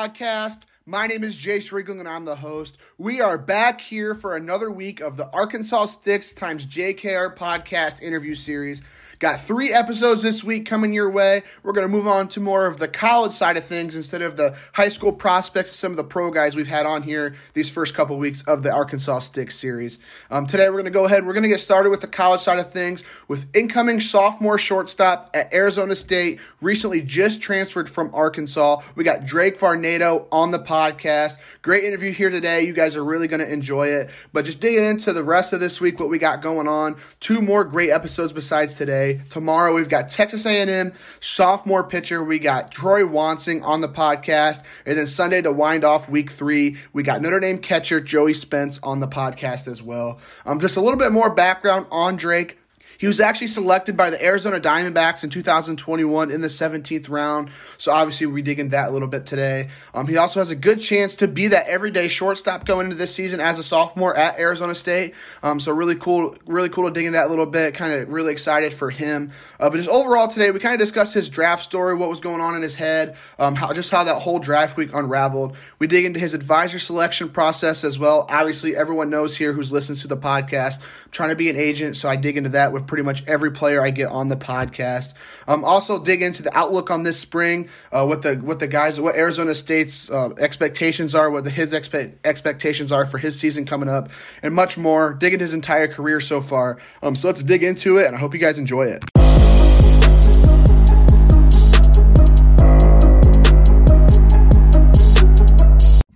Podcast. My name is Jayce Riegling and I'm the host. We are back here for another week of the Arkansas Sticks times JKR podcast interview series. Got three episodes this week coming your way. We're going to move on to more of the college side of things instead of the high school prospects, some of the pro guys we've had on here these first couple weeks of the Arkansas Sticks series. Um, today, we're going to go ahead. We're going to get started with the college side of things with incoming sophomore shortstop at Arizona State, recently just transferred from Arkansas. We got Drake Varnado on the podcast. Great interview here today. You guys are really going to enjoy it. But just digging into the rest of this week, what we got going on. Two more great episodes besides today. Tomorrow we've got Texas A&M sophomore pitcher. We got Troy Wansing on the podcast, and then Sunday to wind off week three, we got Notre Dame catcher Joey Spence on the podcast as well. Um, just a little bit more background on Drake. He was actually selected by the Arizona Diamondbacks in 2021 in the 17th round. So obviously we dig into that a little bit today. Um, he also has a good chance to be that everyday shortstop going into this season as a sophomore at Arizona State. Um, so really cool, really cool to dig into that a little bit. Kind of really excited for him. Uh, but just overall today, we kind of discussed his draft story, what was going on in his head, um, how just how that whole draft week unraveled. We dig into his advisor selection process as well. Obviously, everyone knows here who's listens to the podcast. Trying to be an agent, so I dig into that with pretty much every player I get on the podcast. Um, also dig into the outlook on this spring, uh, what the what the guys, what Arizona State's uh, expectations are, what the, his expe- expectations are for his season coming up, and much more. Dig into his entire career so far. Um, so let's dig into it, and I hope you guys enjoy it.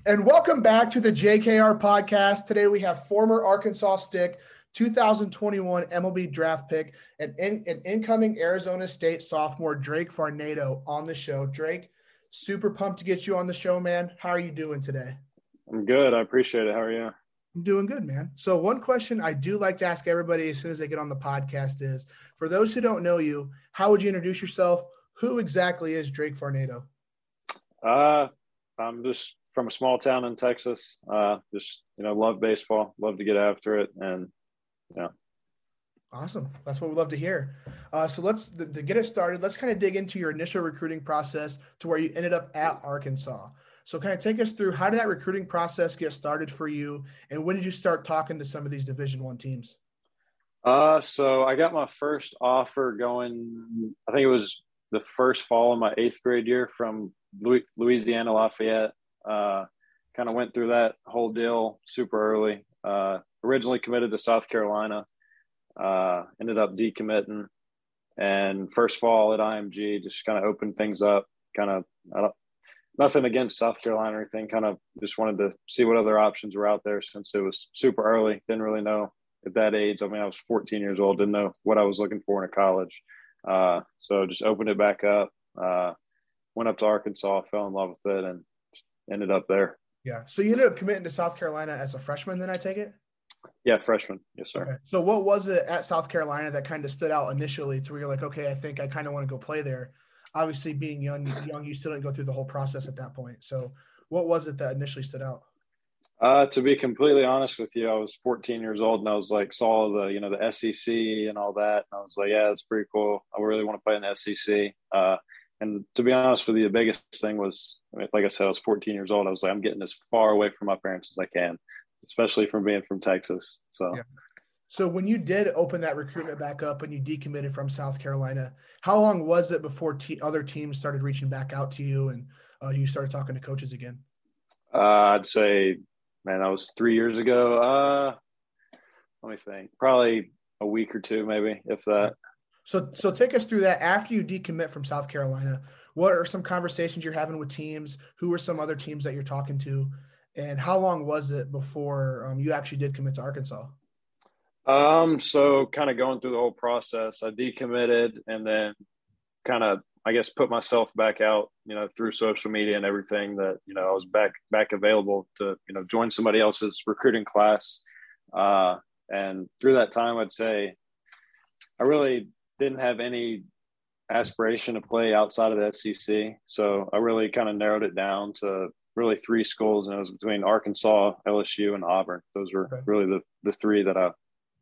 And welcome back to the JKR podcast. Today we have former Arkansas Stick 2021 MLB draft pick and in, an incoming Arizona State sophomore Drake Varnado on the show. Drake, super pumped to get you on the show, man. How are you doing today? I'm good. I appreciate it. How are you? I'm doing good, man. So one question I do like to ask everybody as soon as they get on the podcast is, for those who don't know you, how would you introduce yourself? Who exactly is Drake Varnado? Uh, I'm just from a small town in Texas. Uh, just you know, love baseball, love to get after it, and yeah. Awesome. That's what we love to hear. Uh, so let's to get us started. Let's kind of dig into your initial recruiting process to where you ended up at Arkansas. So kind of take us through how did that recruiting process get started for you, and when did you start talking to some of these Division One teams? Uh, so I got my first offer going. I think it was the first fall of my eighth grade year from Louisiana Lafayette. Uh, kind of went through that whole deal super early. Uh, originally committed to South Carolina, uh, ended up decommitting, and first fall at IMG just kind of opened things up. Kind of nothing against South Carolina or anything. Kind of just wanted to see what other options were out there since it was super early. Didn't really know at that age. I mean, I was 14 years old. Didn't know what I was looking for in a college. Uh, so just opened it back up. Uh, went up to Arkansas, fell in love with it, and ended up there. Yeah. So you ended up committing to South Carolina as a freshman, then I take it? Yeah, freshman. Yes, sir. Okay. So what was it at South Carolina that kind of stood out initially to where you're like, okay, I think I kind of want to go play there? Obviously, being young, young, you still didn't go through the whole process at that point. So what was it that initially stood out? Uh, to be completely honest with you, I was 14 years old and I was like, saw the, you know, the SEC and all that. And I was like, yeah, it's pretty cool. I really want to play in the SEC. Uh, and to be honest with you, the biggest thing was, like I said, I was 14 years old. I was like, I'm getting as far away from my parents as I can, especially from being from Texas. So, yeah. so when you did open that recruitment back up and you decommitted from South Carolina, how long was it before te- other teams started reaching back out to you and uh, you started talking to coaches again? Uh, I'd say, man, that was three years ago. Uh, let me think. Probably a week or two, maybe, if that. So, so take us through that. After you decommit from South Carolina, what are some conversations you're having with teams? Who are some other teams that you're talking to? And how long was it before um, you actually did commit to Arkansas? Um, so kind of going through the whole process, I decommitted and then kind of I guess put myself back out, you know, through social media and everything that, you know, I was back, back available to, you know, join somebody else's recruiting class. Uh, and through that time, I'd say I really didn't have any aspiration to play outside of the SEC. So I really kind of narrowed it down to really three schools, and it was between Arkansas, LSU, and Auburn. Those were okay. really the, the three that I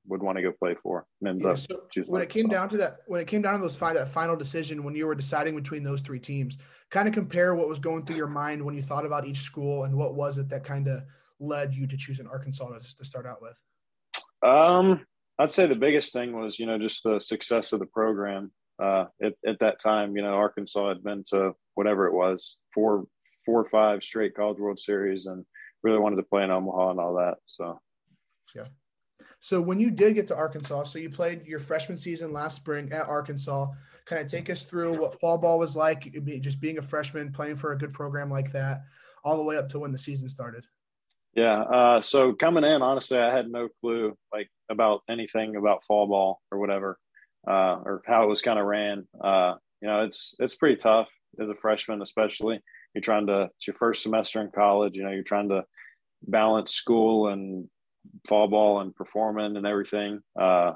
would want to go play for. And yeah, so when it came down to that, when it came down to those final, that final decision, when you were deciding between those three teams, kind of compare what was going through your mind when you thought about each school, and what was it that kind of led you to choosing Arkansas to, to start out with? Um, I'd say the biggest thing was, you know, just the success of the program. Uh, at, at that time, you know, Arkansas had been to whatever it was, four, four or five straight College World Series, and really wanted to play in Omaha and all that. So, yeah. So when you did get to Arkansas, so you played your freshman season last spring at Arkansas. Kind of take us through what fall ball was like, just being a freshman, playing for a good program like that, all the way up to when the season started. Yeah. Uh, so coming in, honestly, I had no clue like about anything about fall ball or whatever, uh, or how it was kind of ran. Uh, you know, it's it's pretty tough as a freshman, especially. You're trying to it's your first semester in college. You know, you're trying to balance school and fall ball and performing and everything. Uh,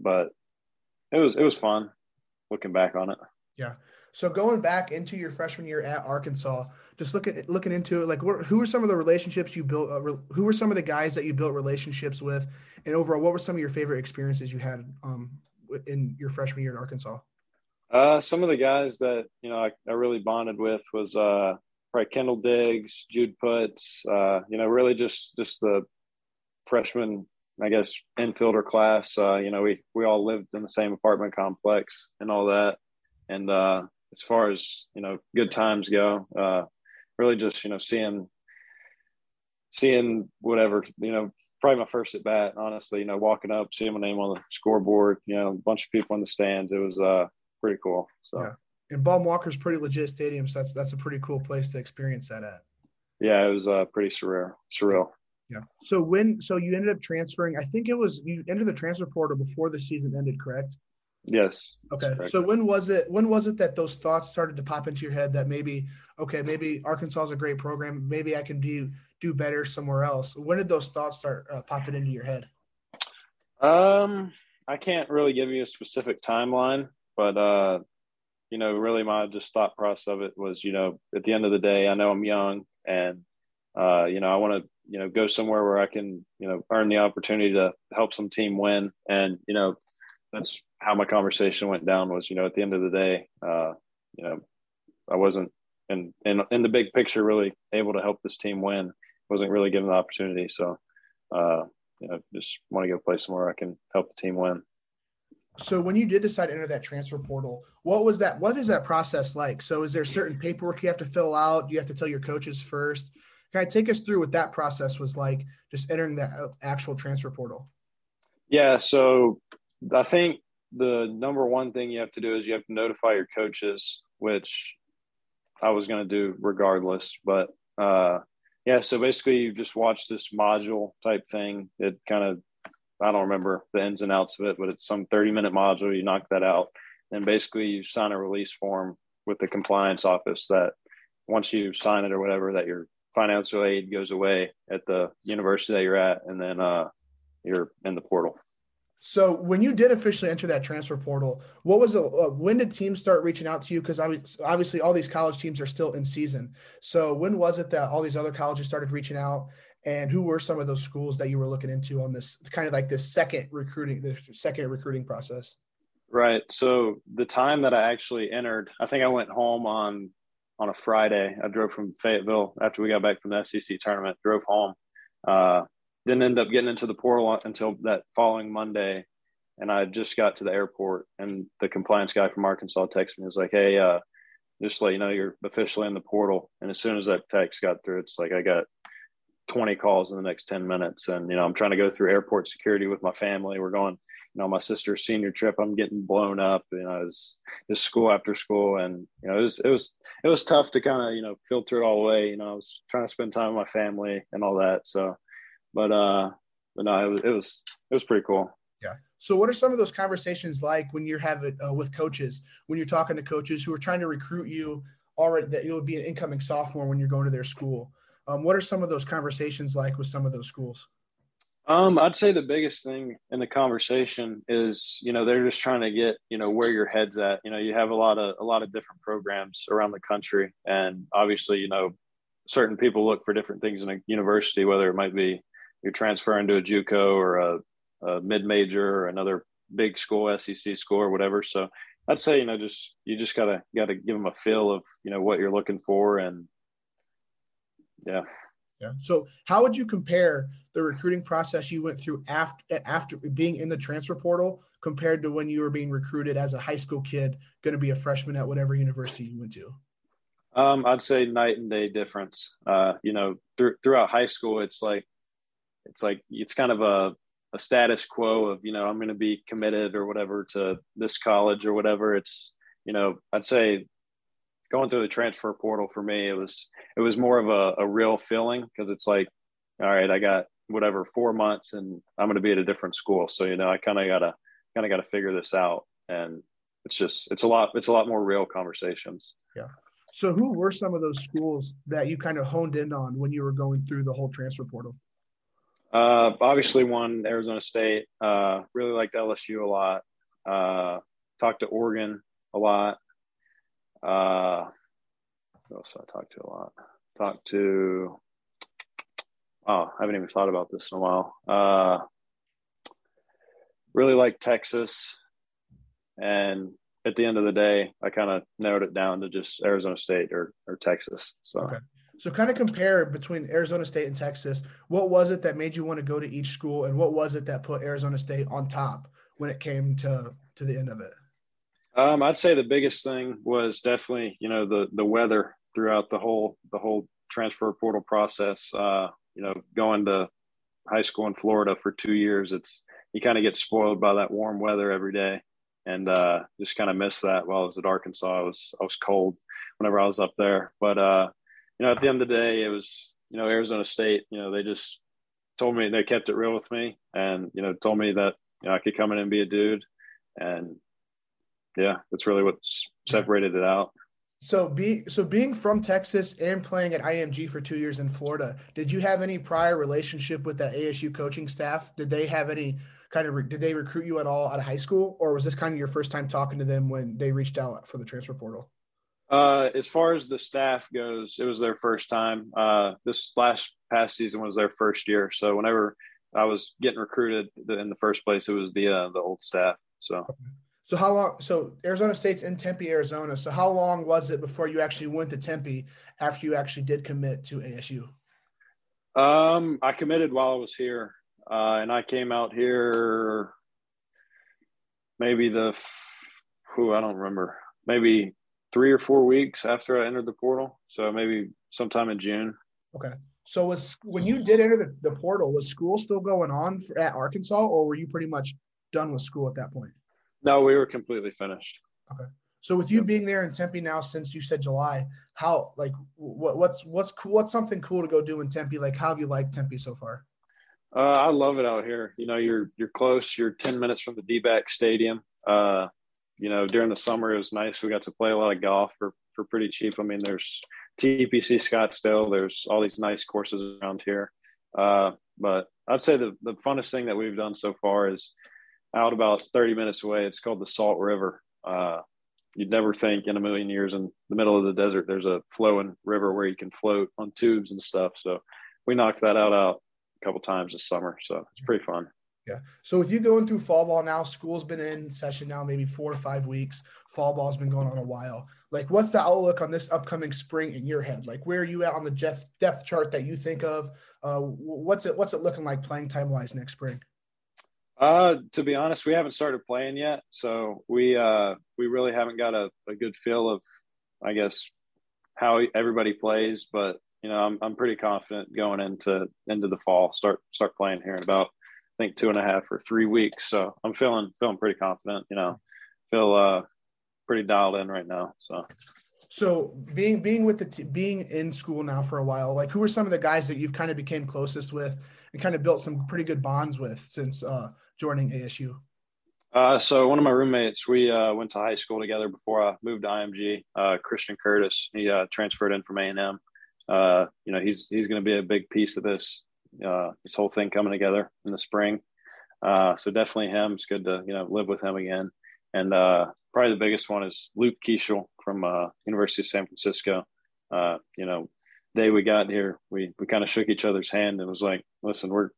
but it was it was fun looking back on it. Yeah. So going back into your freshman year at Arkansas, just looking looking into it, like what, who were some of the relationships you built? Uh, who were some of the guys that you built relationships with, and overall, what were some of your favorite experiences you had um, in your freshman year in Arkansas? Uh, some of the guys that you know I, I really bonded with was uh, probably Kendall Diggs, Jude Putz. Uh, you know, really just just the freshman, I guess, infielder class. Uh, you know, we we all lived in the same apartment complex and all that, and uh, as far as you know good times go uh, really just you know seeing seeing whatever you know probably my first at bat honestly you know walking up seeing my name on the scoreboard you know a bunch of people in the stands it was uh pretty cool so yeah. and Baum Walker's pretty legit stadium so that's that's a pretty cool place to experience that at yeah it was uh pretty surreal surreal yeah so when so you ended up transferring i think it was you entered the transfer portal before the season ended correct Yes. Okay. So when was it? When was it that those thoughts started to pop into your head that maybe, okay, maybe Arkansas is a great program. Maybe I can do do better somewhere else. When did those thoughts start uh, popping into your head? Um, I can't really give you a specific timeline, but uh, you know, really my just thought process of it was, you know, at the end of the day, I know I'm young, and uh, you know, I want to, you know, go somewhere where I can, you know, earn the opportunity to help some team win, and you know, that's how my conversation went down was, you know, at the end of the day, uh, you know, I wasn't in, in, in the big picture really able to help this team win. Wasn't really given the opportunity. So, uh, you know, just want to go play somewhere I can help the team win. So when you did decide to enter that transfer portal, what was that? What is that process like? So is there certain paperwork you have to fill out? Do you have to tell your coaches first? Can I take us through what that process was like, just entering that uh, actual transfer portal? Yeah. So I think the number one thing you have to do is you have to notify your coaches, which I was going to do regardless. But uh, yeah, so basically you just watch this module type thing. It kind of, I don't remember the ins and outs of it, but it's some 30 minute module. You knock that out. And basically you sign a release form with the compliance office that once you sign it or whatever, that your financial aid goes away at the university that you're at. And then uh, you're in the portal. So when you did officially enter that transfer portal, what was it? Uh, when did teams start reaching out to you? Because obviously all these college teams are still in season. So when was it that all these other colleges started reaching out? And who were some of those schools that you were looking into on this kind of like this second recruiting, the second recruiting process? Right. So the time that I actually entered, I think I went home on on a Friday. I drove from Fayetteville after we got back from the SEC tournament. Drove home. Uh, didn't end up getting into the portal until that following Monday. And I just got to the airport and the compliance guy from Arkansas texted me. He was like, Hey, uh, just let you know, you're officially in the portal. And as soon as that text got through, it's like I got 20 calls in the next 10 minutes. And, you know, I'm trying to go through airport security with my family. We're going, you know, my sister's senior trip, I'm getting blown up, you know, it's just school after school. And, you know, it was, it was, it was tough to kind of, you know, filter it all away. You know, I was trying to spend time with my family and all that. So, but uh, but no, it was it was it was pretty cool. Yeah. So, what are some of those conversations like when you're having uh, with coaches, when you're talking to coaches who are trying to recruit you already that you'll be an incoming sophomore when you're going to their school? Um, what are some of those conversations like with some of those schools? Um, I'd say the biggest thing in the conversation is, you know, they're just trying to get, you know, where your head's at. You know, you have a lot of a lot of different programs around the country, and obviously, you know, certain people look for different things in a university, whether it might be you're transferring to a JUCO or a, a mid major or another big school, SEC school or whatever. So I'd say, you know, just you just gotta gotta give them a feel of you know what you're looking for, and yeah. Yeah. So, how would you compare the recruiting process you went through after after being in the transfer portal compared to when you were being recruited as a high school kid, going to be a freshman at whatever university you went to? Um, I'd say night and day difference. Uh, you know, th- throughout high school, it's like it's like it's kind of a a status quo of you know I'm going to be committed or whatever to this college or whatever. It's you know I'd say going through the transfer portal for me it was it was more of a, a real feeling because it's like all right I got whatever four months and I'm going to be at a different school so you know I kind of gotta kind of got to figure this out and it's just it's a lot it's a lot more real conversations. Yeah. So who were some of those schools that you kind of honed in on when you were going through the whole transfer portal? Uh, obviously, one Arizona State. Uh, really liked LSU a lot. Uh, talked to Oregon a lot. Uh, who else I talked to a lot? Talked to. Oh, I haven't even thought about this in a while. Uh, really like Texas, and at the end of the day, I kind of narrowed it down to just Arizona State or or Texas. So. Okay. So, kind of compare between Arizona State and Texas. What was it that made you want to go to each school, and what was it that put Arizona State on top when it came to to the end of it? Um, I'd say the biggest thing was definitely you know the the weather throughout the whole the whole transfer portal process. Uh, you know, going to high school in Florida for two years, it's you kind of get spoiled by that warm weather every day, and uh, just kind of miss that while I was at Arkansas. I was I was cold whenever I was up there, but uh, you know, at the end of the day, it was, you know, Arizona State, you know, they just told me they kept it real with me and, you know, told me that, you know, I could come in and be a dude. And yeah, that's really what separated it out. So be so being from Texas and playing at IMG for two years in Florida, did you have any prior relationship with the ASU coaching staff? Did they have any kind of did they recruit you at all out of high school, or was this kind of your first time talking to them when they reached out for the transfer portal? Uh, as far as the staff goes, it was their first time. Uh, this last past season was their first year. So whenever I was getting recruited in the first place, it was the uh, the old staff. So. So how long? So Arizona State's in Tempe, Arizona. So how long was it before you actually went to Tempe after you actually did commit to ASU? Um, I committed while I was here, uh, and I came out here maybe the who I don't remember maybe three or four weeks after I entered the portal. So maybe sometime in June. Okay. So was when you did enter the, the portal, was school still going on for, at Arkansas, or were you pretty much done with school at that point? No, we were completely finished. Okay. So with you being there in Tempe now since you said July, how like what, what's what's cool? What's something cool to go do in Tempe? Like how have you liked Tempe so far? Uh, I love it out here. You know, you're you're close. You're ten minutes from the D-back Stadium. Uh, you know, during the summer it was nice. We got to play a lot of golf for for pretty cheap. I mean, there's TPC Scottsdale. There's all these nice courses around here. Uh, but I'd say the the funnest thing that we've done so far is out about 30 minutes away. It's called the Salt River. Uh, you'd never think in a million years in the middle of the desert there's a flowing river where you can float on tubes and stuff. So we knocked that out out a couple times this summer. So it's pretty fun. Yeah. So with you going through fall ball now, school's been in session now maybe four or five weeks. Fall ball's been going on a while. Like, what's the outlook on this upcoming spring in your head? Like, where are you at on the depth depth chart that you think of? Uh, what's it What's it looking like playing time wise next spring? Uh, to be honest, we haven't started playing yet, so we uh we really haven't got a, a good feel of, I guess, how everybody plays. But you know, I'm I'm pretty confident going into into the fall. Start start playing here in about I think two and a half or three weeks. So I'm feeling feeling pretty confident. You know, feel uh, pretty dialed in right now. So. So being being with the t- being in school now for a while, like who are some of the guys that you've kind of became closest with and kind of built some pretty good bonds with since uh, joining ASU? Uh, so one of my roommates, we uh, went to high school together before I moved to IMG. Uh, Christian Curtis, he uh, transferred in from A and M. Uh, you know, he's he's going to be a big piece of this uh, this whole thing coming together in the spring. so definitely him. It's good to you know live with him again. And probably the biggest one is Luke Keaschall from University of San Francisco. you know, day we got here, we we kind of shook each other's hand and was like, "Listen, we're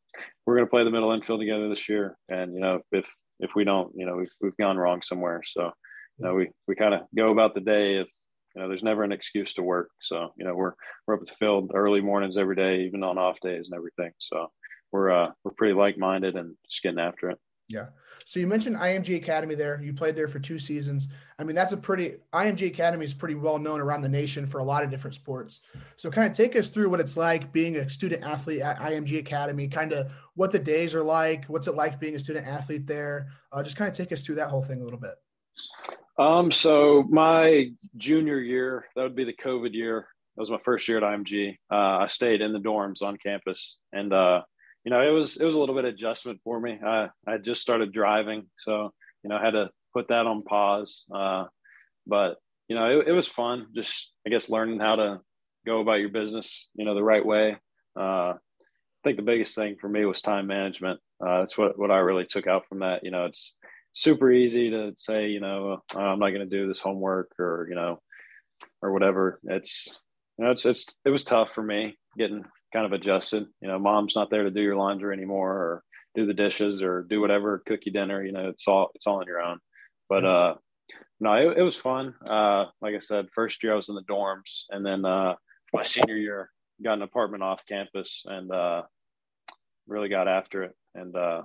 we're going to play the middle infield together this year, and you know, if if we don't, you know, we've we've gone wrong somewhere. So, you know, we we kind of go about the day if you know, there's never an excuse to work. So, you know, we're we're up at the field early mornings every day, even on off days and everything. So, we're uh we're pretty like minded and just getting after it. Yeah. So you mentioned IMG Academy there. You played there for two seasons. I mean, that's a pretty IMG Academy is pretty well known around the nation for a lot of different sports. So kind of take us through what it's like being a student athlete at IMG Academy, kind of what the days are like, what's it like being a student athlete there. Uh, just kind of take us through that whole thing a little bit. Um, so my junior year, that would be the COVID year. That was my first year at IMG. Uh, I stayed in the dorms on campus and uh, you know, it was it was a little bit of adjustment for me. I I just started driving, so you know, I had to put that on pause. Uh, but you know, it, it was fun. Just I guess learning how to go about your business, you know, the right way. Uh, I think the biggest thing for me was time management. Uh, that's what what I really took out from that. You know, it's super easy to say, you know, oh, I'm not going to do this homework or you know, or whatever. It's you know, it's it's it was tough for me getting kind of adjusted. You know, mom's not there to do your laundry anymore or do the dishes or do whatever, cook you dinner. You know, it's all it's all on your own. But uh, no, it, it was fun. Uh, like I said, first year I was in the dorms, and then uh, my senior year got an apartment off campus and uh, really got after it and uh,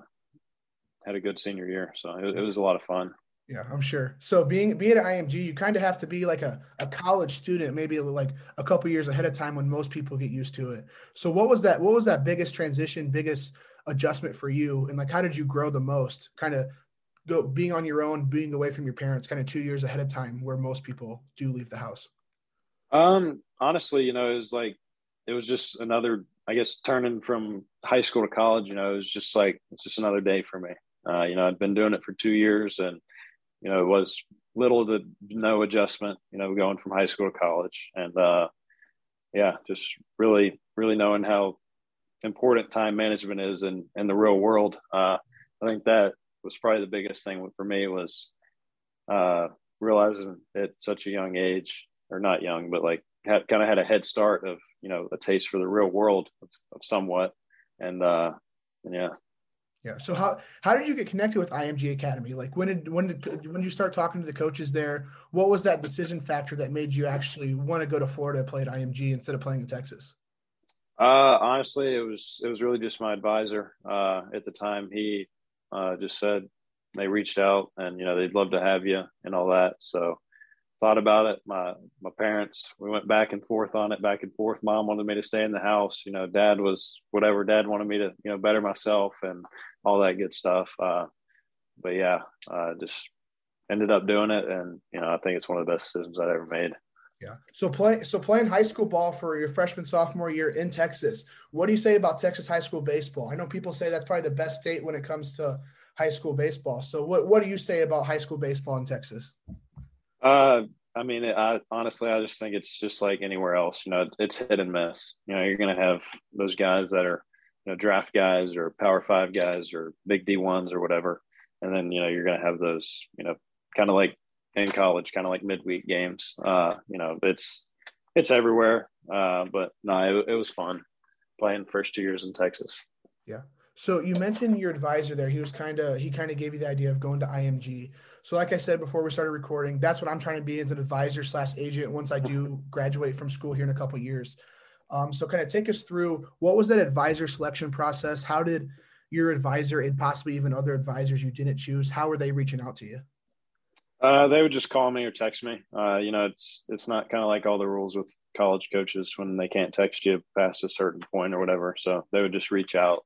had a good senior year. So it, it was a lot of fun. Yeah, I'm sure. So being being at IMG, you kind of have to be like a, a college student, maybe like a couple years ahead of time when most people get used to it. So what was that? What was that biggest transition, biggest adjustment for you? And like, how did you grow the most? Kind of go being on your own, being away from your parents, kind of two years ahead of time, where most people do leave the house. Um, honestly, you know, it was like it was just another, I guess, turning from high school to college. You know, it was just like it's just another day for me. Uh, you know, I'd been doing it for two years and you know, it was little to no adjustment, you know, going from high school to college. And uh, yeah, just really, really knowing how important time management is in, in the real world. Uh, I think that was probably the biggest thing for me was uh, realizing at such a young age, or not young, but like had, kind of had a head start of, you know, a taste for the real world of, of somewhat. And, uh, and yeah, yeah. So how how did you get connected with IMG Academy? Like when did when did when did you start talking to the coaches there? What was that decision factor that made you actually want to go to Florida play at IMG instead of playing in Texas? Uh, honestly, it was it was really just my advisor uh, at the time. He uh, just said they reached out and you know they'd love to have you and all that. So thought about it. My my parents, we went back and forth on it, back and forth. Mom wanted me to stay in the house. You know, dad was whatever. Dad wanted me to, you know, better myself and all that good stuff. Uh, but yeah, uh, just ended up doing it, and you know, I think it's one of the best decisions I've ever made. Yeah. So play so playing high school ball for your freshman sophomore year in Texas. What do you say about Texas high school baseball? I know people say that's probably the best state when it comes to high school baseball. So what what do you say about high school baseball in Texas? Uh, I mean, I honestly, I just think it's just like anywhere else. You know, it's hit and miss. You know, you're going to have those guys that are, you know, draft guys or Power Five guys or Big D ones or whatever, and then you know you're going to have those, you know, kind of like in college, kind of like midweek games. Uh, you know, it's it's everywhere. Uh, but no, it, it was fun playing first two years in Texas. Yeah. So you mentioned your advisor there. He was kind of he kind of gave you the idea of going to IMG. So like I said before we started recording, that's what I'm trying to be as an advisor slash agent once I do graduate from school here in a couple years. Um, so kind of take us through what was that advisor selection process? How did your advisor and possibly even other advisors you didn't choose, how were they reaching out to you? Uh, they would just call me or text me. Uh, you know, it's it's not kind of like all the rules with college coaches when they can't text you past a certain point or whatever. So they would just reach out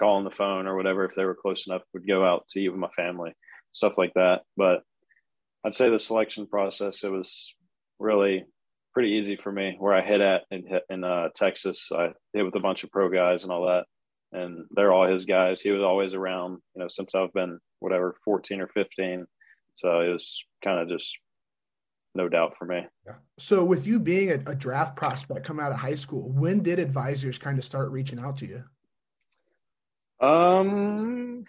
call on the phone or whatever if they were close enough would go out to eat with my family stuff like that but i'd say the selection process it was really pretty easy for me where i hit at in, in uh, texas i hit with a bunch of pro guys and all that and they're all his guys he was always around you know since i've been whatever, 14 or 15. So it was kind of just no doubt for me. Yeah. So with you being a, a, draft prospect coming out of high school, when did advisors kind of start reaching out to you? Um,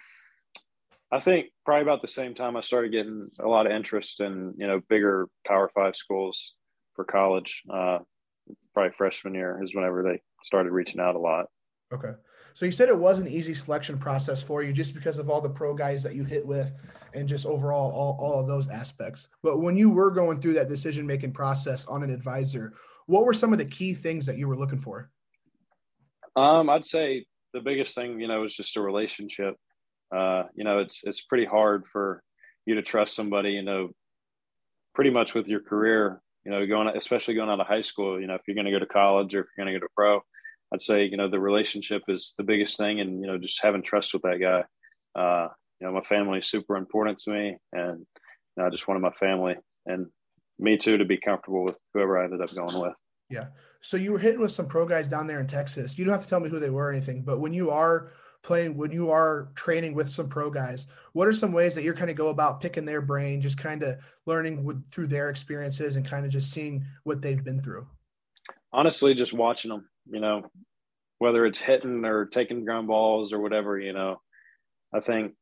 I think probably about the same time I started getting a lot of interest in you know bigger Power Five schools for college. Uh, probably freshman year is whenever they started reaching out a lot. Okay. So you said it was an easy selection process for you just because of all the pro guys that you hit with and just overall all, all of those aspects. But when you were going through that decision making process on an advisor, what were some of the key things that you were looking for? Um, I'd say the biggest thing, you know, is just a relationship. Uh, you know, it's it's pretty hard for you to trust somebody, you know, pretty much with your career, you know, going especially going out of high school, you know, if you're going to go to college or if you're going to go to pro, I'd say you know the relationship is the biggest thing, and you know just having trust with that guy. Uh, you know, my family is super important to me, and you know, I just wanted my family and me too to be comfortable with whoever I ended up going with. Yeah. So you were hitting with some pro guys down there in Texas. You don't have to tell me who they were or anything, but when you are playing, when you are training with some pro guys, what are some ways that you're kind of go about picking their brain, just kind of learning with, through their experiences and kind of just seeing what they've been through? Honestly, just watching them you know, whether it's hitting or taking ground balls or whatever, you know, I think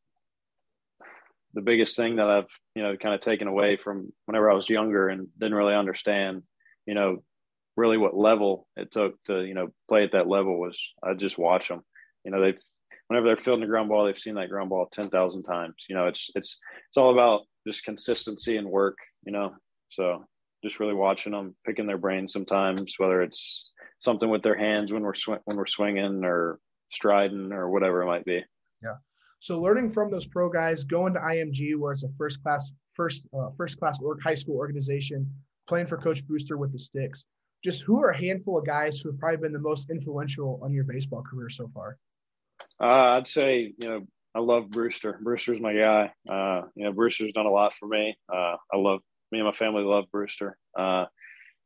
the biggest thing that I've, you know, kind of taken away from whenever I was younger and didn't really understand, you know, really what level it took to, you know, play at that level was I just watch them. You know, they've, whenever they're fielding a ground ball, they've seen that ground ball 10,000 times. You know, it's, it's, it's all about just consistency and work, you know. So just really watching them, picking their brains sometimes, whether it's something with their hands when we're sw- when we're swinging or striding or whatever it might be. Yeah. So learning from those pro guys, going to IMG where it's a first class first uh, first class or high school organization, playing for Coach Brewster with the Sticks. Just who are a handful of guys who have probably been the most influential on your baseball career so far? Uh, I'd say you know I love Brewster. Brewster's my guy. Uh, you know Brewster's done a lot for me. Uh, I love me and my family love Brewster. Uh,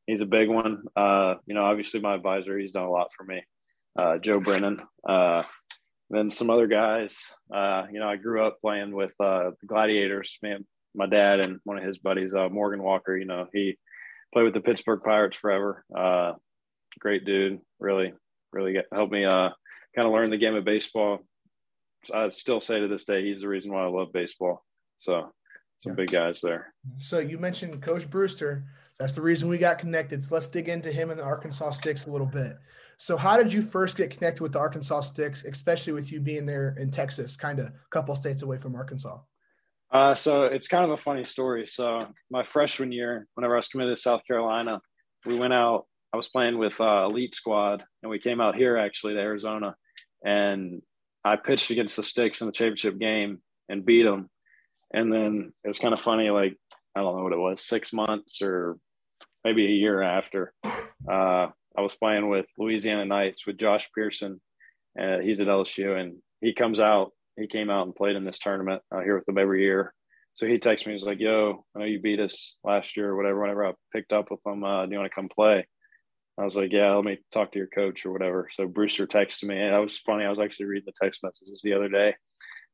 he's a big one. Uh, you know, obviously my advisor, he's done a lot for me. Uh, Joe Brennan. Uh, then some other guys. You know, I grew up playing with the Gladiators. Man, my dad and one of his buddies, Morgan Walker. You know, he played with the Pittsburgh Pirates forever. great dude. Really, really helped me kind of learn the game of baseball. So I still say to this day, he's the reason why I love baseball. So some big guys there. So you mentioned Coach Brewster. That's the reason we got connected. So let's dig into him and the Arkansas Sticks a little bit. So, how did you first get connected with the Arkansas Sticks, especially with you being there in Texas, kind of a couple states away from Arkansas? Uh, so it's kind of a funny story. So my freshman year, whenever I was committed to South Carolina, we went out. I was playing with uh, elite squad, and we came out here actually to Arizona, and I pitched against the Sticks in the championship game and beat them. And then it was kind of funny, like I don't know what it was, six months or maybe a year after. Uh, I was playing with Louisiana Knights with Josh Pearson, and he's at LSU, and he comes out. He came out and played in this tournament uh, here with them every year. So he texts me. He's like, "Yo, I know you beat us last year or whatever. Whenever I picked up with them, uh, do you want to come play?" I was like, "Yeah, let me talk to your coach or whatever." So Brewster texted me, and that was funny. I was actually reading the text messages the other day,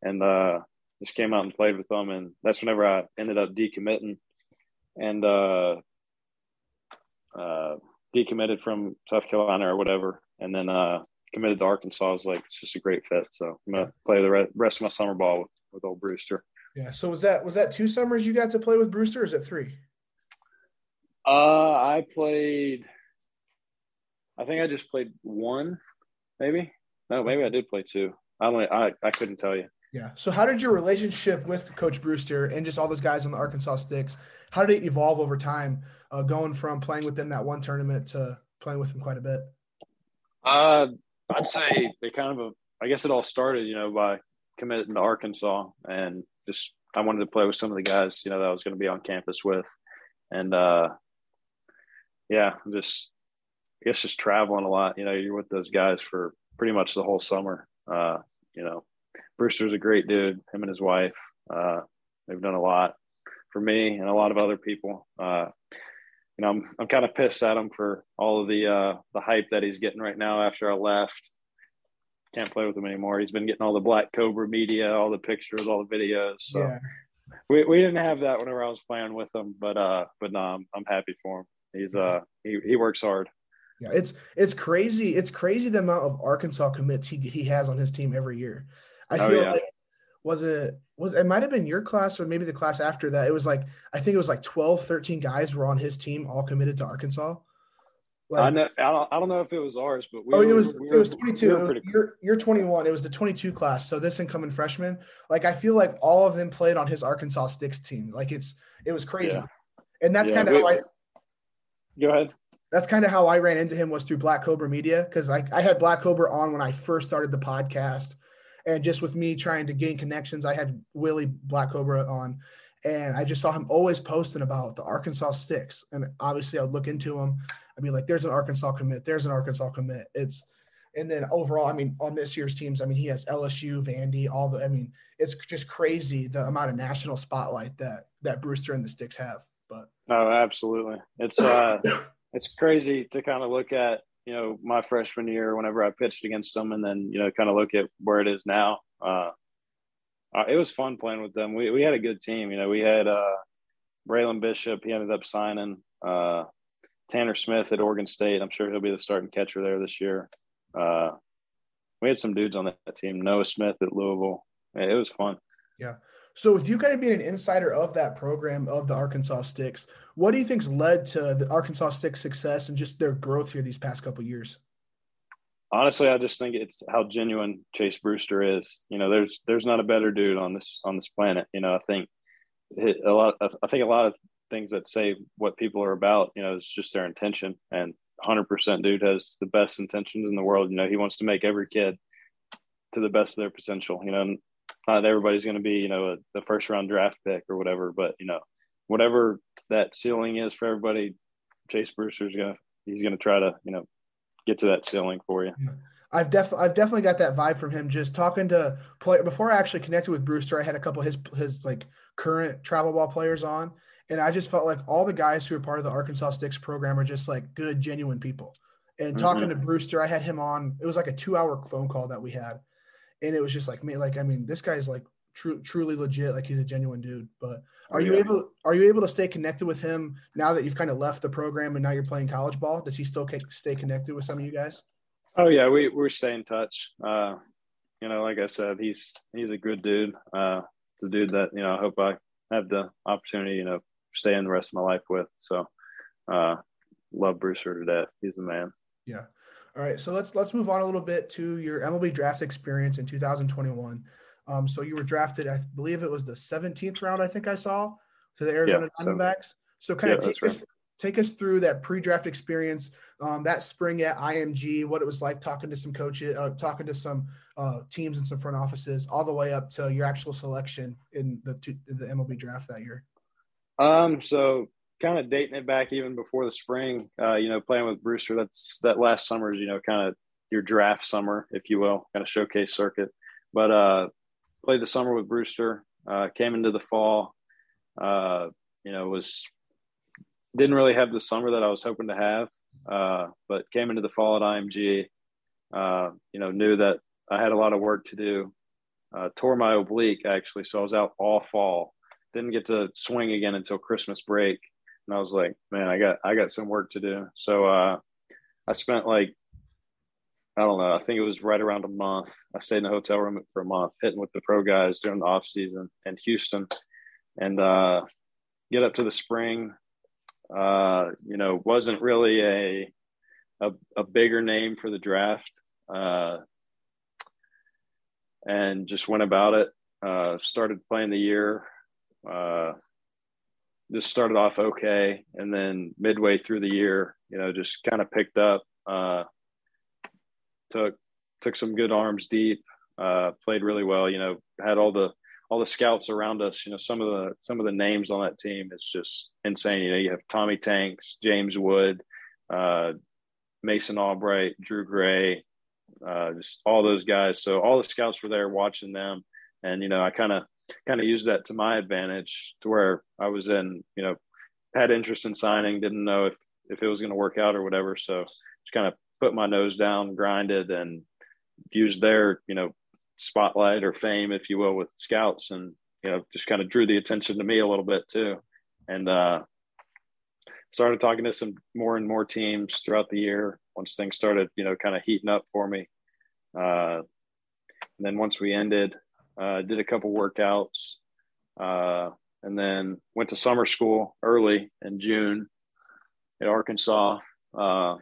and uh, just came out and played with them, and that's whenever I ended up decommitting. And uh, uh, decommitted from South Carolina or whatever, and then uh, committed to Arkansas. I was like, it's just a great fit. So I'm gonna play the rest of my summer ball with, with old Brewster. Yeah. So was that was that two summers you got to play with Brewster? Or is it three? Uh, I played. I think I just played one, maybe. No, maybe I did play two. I don't. I I couldn't tell you. Yeah. So how did your relationship with Coach Brewster and just all those guys on the Arkansas Sticks? How did it evolve over time? uh, going from playing with them that one tournament to playing with them quite a bit? Uh, I'd say they kind of, I guess it all started, you know, by committing to Arkansas and just I wanted to play with some of the guys, you know, that I was going to be on campus with, and uh, yeah, just I guess just traveling a lot. You know, you're with those guys for pretty much the whole summer. Uh, you know, Brewster's a great dude. Him and his wife, uh, they've done a lot for me and a lot of other people. Uh, you know, I'm I'm kind of pissed at him for all of the uh, the hype that he's getting right now after I left. can't play with him anymore. He's been getting all the Black Cobra media, all the pictures, all the videos. So yeah. we, we didn't have that whenever I was playing with him, but uh, but no, I'm, I'm happy for him. He's uh he, he works hard. Yeah, it's it's crazy. It's crazy the amount of Arkansas commits he he has on his team every year. I oh, feel yeah. like was it was it might have been your class or maybe the class after that. It was like I think it was like 12, 13 guys were on his team all committed to Arkansas. Like, I know. I don't, I don't know if it was ours, but we oh, were, it was we were, it was twenty two. We you're you're twenty one. It was the twenty two class. So this incoming freshman, like I feel like all of them played on his Arkansas Sticks team. Like it's it was crazy, yeah. and that's yeah, kind of how I. Go ahead. That's kind of how I ran into him was through Black Cobra Media because I I had Black Cobra on when I first started the podcast, and just with me trying to gain connections, I had Willie Black Cobra on, and I just saw him always posting about the Arkansas sticks. And obviously, I would look into him. I'd be like, "There's an Arkansas commit. There's an Arkansas commit." It's and then overall, I mean, on this year's teams, I mean, he has LSU, Vandy, all the. I mean, it's just crazy the amount of national spotlight that that Brewster and the Sticks have. But oh, absolutely, it's uh, it's crazy to kind of look at you know my freshman year whenever I pitched against them, and then you know kind of look at where it is now. Uh, uh, it was fun playing with them. We we had a good team. You know, we had uh, Braylon Bishop. He ended up signing uh, Tanner Smith at Oregon State. I'm sure he'll be the starting catcher there this year. Uh, we had some dudes on that team. Noah Smith at Louisville. It was fun. Yeah. So with you kind of being an insider of that program of the Arkansas Sticks, what do you think's led to the Arkansas Sticks success and just their growth here these past couple years? honestly, I just think it's how genuine Chase Brewster is. You know, there's there's not a better dude on this on this planet. You know, I think a lot. I think a lot of things that say what people are about. You know, is just their intention. And 100% dude has the best intentions in the world. You know, he wants to make every kid to the best of their potential. You know, not everybody's going to be you know a, the first round draft pick or whatever, but you know, whatever that ceiling is for everybody, Chase Brewster's gonna he's gonna try to you know get to that ceiling for you. I've definitely I've definitely got that vibe from him. Just talking to player before I actually connected with Brewster, I had a couple of his his like current travel ball players on, and I just felt like all the guys who are part of the Arkansas Sticks program are just like good, genuine people. And talking mm-hmm. to Brewster, I had him on. It was like a two hour phone call that we had, and it was just like me, like I mean, this guy's like true, truly legit. Like he's a genuine dude. But are you able are you able to stay connected with him now that you've kind of left the program and now you're playing college ball? Does he still stay connected with some of you guys? Oh yeah, we we stay in touch. Uh, you know, like I said, he's he's a good dude. Uh, the dude that you know I hope I have the opportunity, you know, stay in the rest of my life with. So, uh, love Brewster to death. He's the man. Yeah. All right, so let's let's move on a little bit to your MLB draft experience in 2021. Um, so you were drafted, I believe it was the 17th round, I think I saw, to the Arizona yeah, Diamondbacks. So kind yeah, of take, us, right. take us through that pre-draft experience, um, that spring at IMG, what it was like talking to some coaches, uh, talking to some uh, teams and some front offices, all the way up to your actual selection in the the MLB draft that year. Um, so kind of dating it back even before the spring, uh, you know, playing with Brewster, that's that last summer is, you know, kind of your draft summer, if you will, kind of showcase circuit. But uh, played the summer with Brewster. Uh, came into the fall. Uh, you know, was didn't really have the summer that I was hoping to have, uh, but came into the fall at IMG. Uh, you know, knew that I had a lot of work to do. Uh, tore my oblique actually, so I was out all fall. Didn't get to swing again until Christmas break, and I was like, man, I got I got some work to do. So uh, I spent like I don't know. I think it was right around a month. I stayed in a hotel room for a month, hitting with the pro guys during the off season in Houston, and uh, get up to the spring. Uh, you know, wasn't really a, a, a bigger name for the draft, uh, and just went about it. Uh, started playing the year. Just started off okay, and then midway through the year, you know, just kind of picked up. Uh, took took some good arms deep, uh, played really well. You know, had all the all the scouts around us. You know, some of the some of the names on that team is just insane. You know, you have Tommy Tanks, James Wood, uh, Mason Albright, Drew Gray, uh, just all those guys. So all the scouts were there watching them, and you know, I kind of kind of used that to my advantage to where I was in. You know, had interest in signing, didn't know if if it was going to work out or whatever. So just kind of put my nose down, grinded, and used their you know spotlight or fame, if you will, with scouts, and you know just kind of drew the attention to me a little bit too, and uh, started talking to some more and more teams throughout the year. Once things started, you know, kind of heating up for me, uh, and then once we ended, uh, did a couple workouts, uh, and then went to summer school early in June at Arkansas. Uh,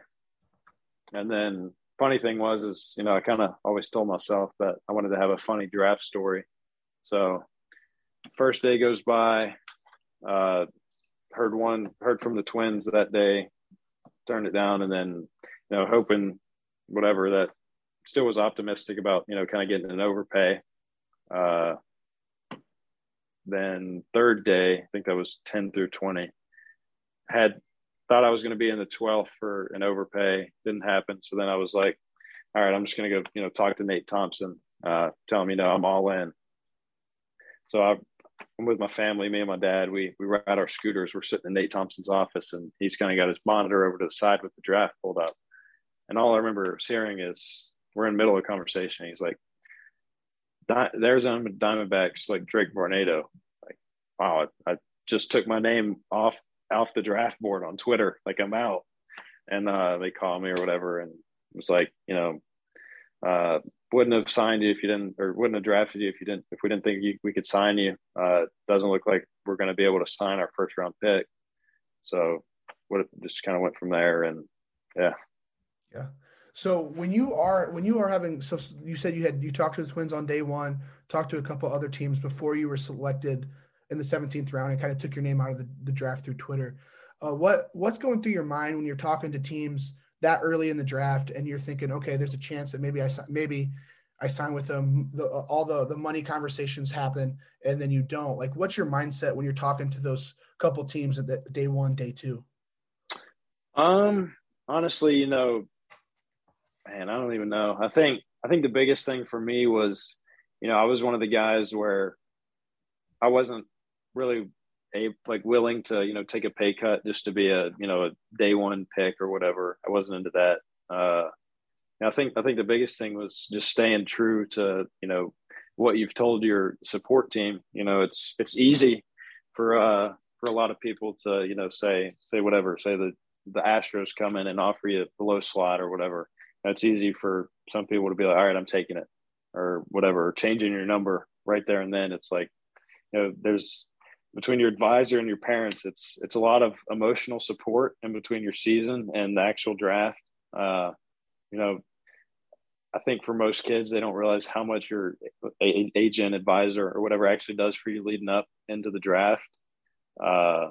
and then funny thing was is you know I kind of always told myself that I wanted to have a funny draft story. So first day goes by, uh, heard one heard from the twins that day, turned it down, and then you know hoping whatever that still was optimistic about you know kind of getting an overpay. Uh, then third day, I think that was ten through twenty, had thought I was going to be in the 12th for an overpay. Didn't happen. So then I was like, all right, I'm just going to go, you know, talk to Nate Thompson, uh, tell him, you know, I'm all in. So I, I'm with my family, me and my dad. We we ride our scooters. We're sitting in Nate Thompson's office, and he's kind of got his monitor over to the side with the draft pulled up. And all I remember hearing is we're in the middle of a conversation. He's like, "There's on Diamondbacks like Drake Varnado." Like, wow, I, I just took my name off off the draft board on Twitter, like I'm out. And uh, they call me or whatever, and it was like, you know, uh, wouldn't have signed you if you didn't, or wouldn't have drafted you if you didn't, if we didn't think you, we could sign you. Uh, doesn't look like we're going to be able to sign our first round pick. So, what just kind of went from there, and yeah, yeah. So when you are when you are having so you said you had you talked to the Twins on day one, talked to a couple other teams before you were selected in the 17th round and kind of took your name out of the, the draft through Twitter. Uh, what what's going through your mind when you're talking to teams that early in the draft and you're thinking, okay, there's a chance that maybe I maybe I sign with them. The, all the the money conversations happen, and then you don't. Like, what's your mindset when you're talking to those couple teams at the, day one, day two? Um, honestly, you know, man, I don't even know. I think I think the biggest thing for me was, you know, I was one of the guys where I wasn't really a like willing to you know take a pay cut just to be a you know a day one pick or whatever. I wasn't into that. Uh, I think I think the biggest thing was just staying true to you know what you've told your support team. You know, it's it's easy for uh for a lot of people to you know say say whatever say the the Astros come in and offer you a below slot or whatever. It's easy for some people to be like, all right, I'm taking it or whatever, changing your number right there and then. It's like, you know, there's between your advisor and your parents, it's it's a lot of emotional support in between your season and the actual draft. Uh, you know, I think for most kids, they don't realize how much your agent, advisor, or whatever actually does for you leading up into the draft. Uh,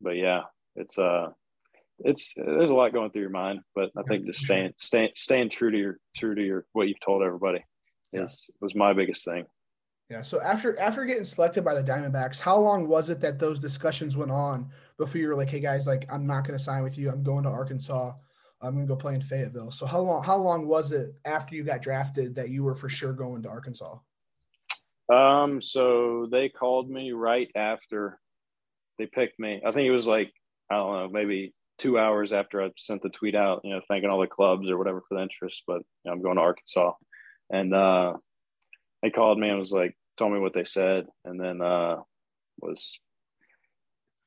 but yeah, it's uh, it's there's a lot going through your mind, but I think just staying staying staying true to your true to your what you've told everybody is was my biggest thing. Yeah. So after after getting selected by the Diamondbacks, how long was it that those discussions went on before you were like, "Hey guys, like I'm not going to sign with you. I'm going to Arkansas. I'm going to go play in Fayetteville." So how long how long was it after you got drafted that you were for sure going to Arkansas? Um. So they called me right after they picked me. I think it was like I don't know, maybe two hours after I sent the tweet out, you know, thanking all the clubs or whatever for the interest. But you know, I'm going to Arkansas, and uh, they called me and was like, told me what they said, and then uh, was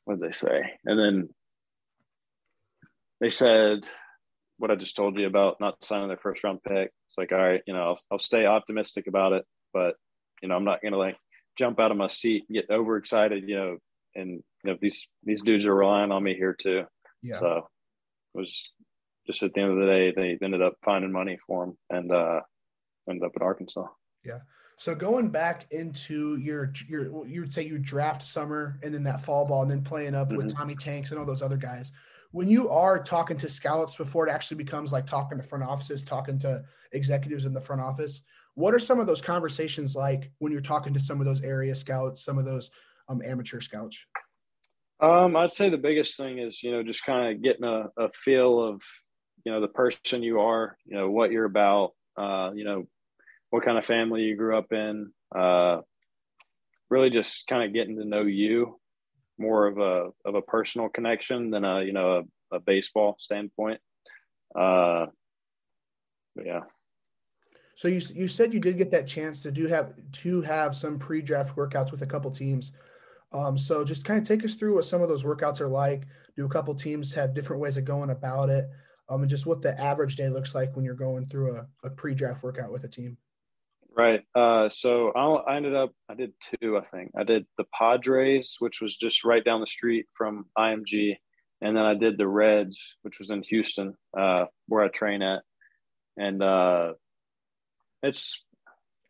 what did they say? And then they said what I just told you about not signing their first round pick. It's like, all right, you know, I'll, I'll stay optimistic about it, but you know, I'm not gonna like jump out of my seat and get overexcited, you know, and you know these these dudes are relying on me here too. Yeah. So it was just at the end of the day, they ended up finding money for him and uh, ended up in Arkansas. Yeah. So going back into your your you would say you draft summer and then that fall ball and then playing up mm-hmm. with Tommy Tanks and all those other guys. When you are talking to scouts before it actually becomes like talking to front offices, talking to executives in the front office, what are some of those conversations like when you're talking to some of those area scouts, some of those um, amateur scouts? Um, I'd say the biggest thing is you know just kind of getting a, a feel of you know the person you are, you know what you're about, uh, you know what kind of family you grew up in. Uh, really, just kind of getting to know you more of a of a personal connection than a you know a, a baseball standpoint. Uh, yeah. So you you said you did get that chance to do have to have some pre-draft workouts with a couple teams. Um, so just kind of take us through what some of those workouts are like. Do a couple teams have different ways of going about it? Um, and just what the average day looks like when you're going through a, a pre-draft workout with a team. Right. Uh, so I, I ended up, I did two, I think. I did the Padres, which was just right down the street from IMG. And then I did the Reds, which was in Houston, uh, where I train at. And uh, it's,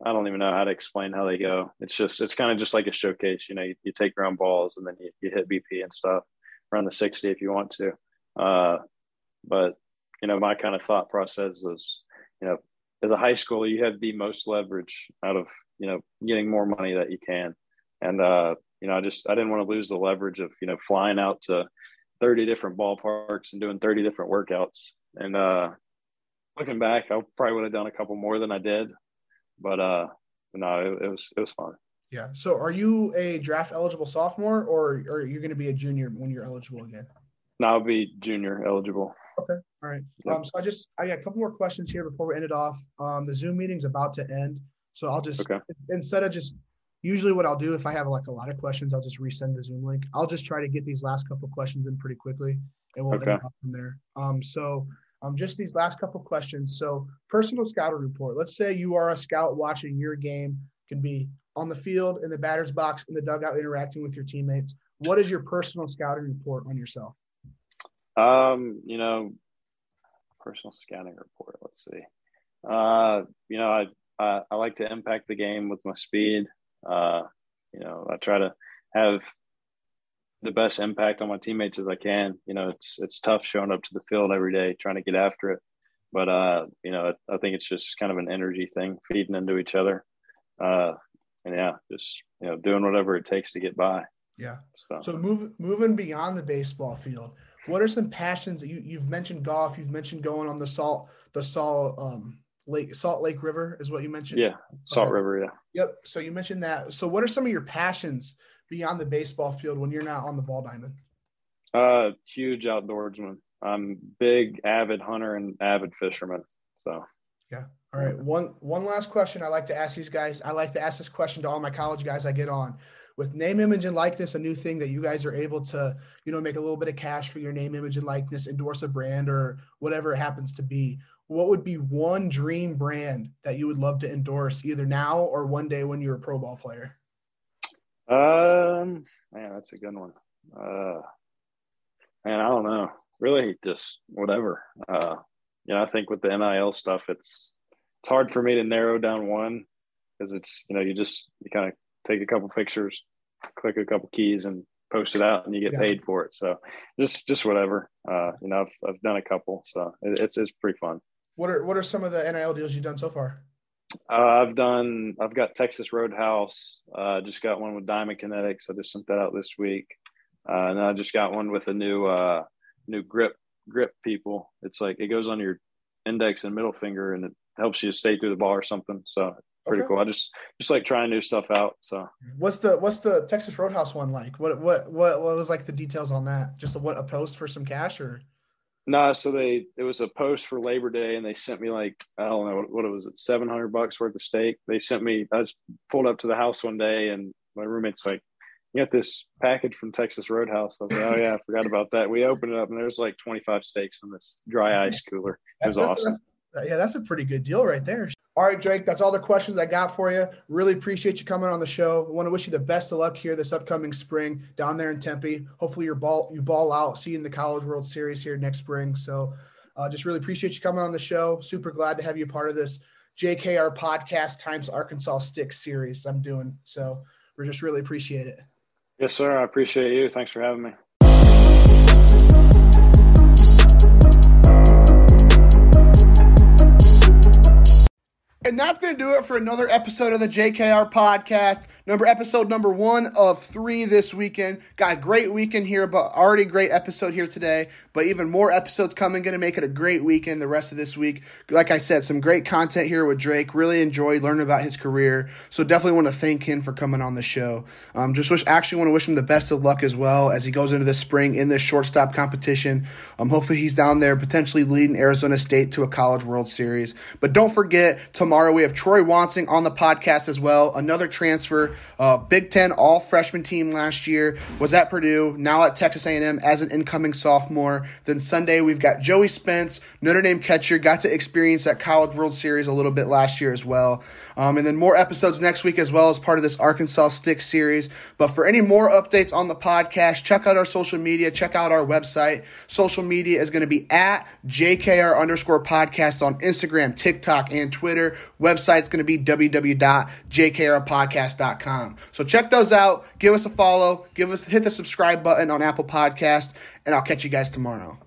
I don't even know how to explain how they go. It's just, it's kind of just like a showcase. You know, you, you take ground balls and then you, you, hit BP and stuff, run the 60 if you want to. Uh, but, you know, my kind of thought process is, you know, as a high schooler, you have the most leverage out of you know getting more money that you can, and uh, you know I just I didn't want to lose the leverage of you know flying out to thirty different ballparks and doing thirty different workouts. And uh, looking back, I probably would have done a couple more than I did, but uh, no, it, it was it was fun. Yeah. So, are you a draft eligible sophomore, or, are you going to be a junior when you're eligible again? No, I'll be junior eligible. Okay. All right. Yep. Um, so I just I got a couple more questions here before we end it off. Um, the Zoom meeting's about to end, so I'll just okay. instead of just usually what I'll do if I have like a lot of questions, I'll just resend the Zoom link. I'll just try to get these last couple questions in pretty quickly, and we'll okay. end up from there. Um, so um, just these last couple questions. So personal scouting report. Let's say you are a scout watching your game, can be on the field, in the batter's box, in the dugout, interacting with your teammates. What is your personal scouting report on yourself? Um, you know, personal scouting report. Let's see. Uh, you know, I, I, I like to impact the game with my speed. Uh, you know, I try to have the best impact on my teammates as I can. You know, it's it's tough showing up to the field every day trying to get after it, but uh, you know, I think it's just kind of an energy thing, feeding into each other. Uh, and yeah, just you know, doing whatever it takes to get by. Yeah. So, so move, moving beyond the baseball field, what are some passions that you you've mentioned golf? You've mentioned going on the salt the salt um lake Salt Lake River is what you mentioned. Yeah, Salt okay. River. Yeah. Yep. So you mentioned that. So what are some of your passions beyond the baseball field when you're not on the ball diamond? Uh, huge outdoorsman. I'm big avid hunter and avid fisherman. So. Yeah. All right. One one last question I like to ask these guys. I like to ask this question to all my college guys I get on with name, image, and likeness, a new thing that you guys are able to, you know, make a little bit of cash for your name, image, and likeness, endorse a brand or whatever it happens to be. What would be one dream brand that you would love to endorse either now or one day when you're a pro ball player? Um, man, that's a good one. Uh, man, I don't know. Really, just whatever. Uh, you know, I think with the NIL stuff, it's it's hard for me to narrow down one because it's you know you just you kind of take a couple pictures, click a couple keys, and post it out, and you get yeah. paid for it. So just just whatever. Uh, you know, I've I've done a couple, so it, it's it's pretty fun. What are what are some of the NIL deals you've done so far? Uh, I've done. I've got Texas Roadhouse. Uh, just got one with Diamond Kinetics. I just sent that out this week, uh, and I just got one with a new uh, new grip grip people. It's like it goes on your index and middle finger, and it helps you stay through the ball or something. So pretty okay. cool. I just just like trying new stuff out. So what's the what's the Texas Roadhouse one like? What what what what was like the details on that? Just a, what a post for some cash or? No, nah, so they it was a post for Labor Day, and they sent me like I don't know what, what it was, it seven hundred bucks worth of steak. They sent me. I just pulled up to the house one day, and my roommate's like, "You got this package from Texas Roadhouse." I was like, "Oh yeah, I forgot about that." We opened it up, and there's like twenty five steaks in this dry ice cooler. It was that's, awesome. That's, yeah, that's a pretty good deal right there. All right, Drake, that's all the questions I got for you. Really appreciate you coming on the show. I want to wish you the best of luck here this upcoming spring down there in Tempe. Hopefully, your ball you ball out, see you in the College World Series here next spring. So, uh, just really appreciate you coming on the show. Super glad to have you part of this JKR podcast times Arkansas Sticks series I'm doing. So, we just really appreciate it. Yes, sir. I appreciate you. Thanks for having me. And that's going to do it for another episode of the JKR podcast. Number episode number one of three this weekend. Got a great weekend here, but already great episode here today. But even more episodes coming. Going to make it a great weekend the rest of this week. Like I said, some great content here with Drake. Really enjoyed learning about his career. So definitely want to thank him for coming on the show. Um, just wish actually want to wish him the best of luck as well as he goes into this spring in this shortstop competition. Um, hopefully he's down there potentially leading Arizona State to a College World Series. But don't forget tomorrow we have Troy Wansing on the podcast as well. Another transfer uh, Big Ten all freshman team last year was at Purdue, now at Texas A&M as an incoming sophomore. Then Sunday we've got Joey Spence, Notre Dame catcher, got to experience that College World Series a little bit last year as well. Um, and then more episodes next week as well as part of this Arkansas Stick series. But for any more updates on the podcast, check out our social media, check out our website. Social media is going to be at JKR underscore podcast on Instagram, TikTok, and Twitter. Website's going to be www.jkrpodcast.com. So check those out. Give us a follow. Give us hit the subscribe button on Apple Podcast, and I'll catch you guys tomorrow.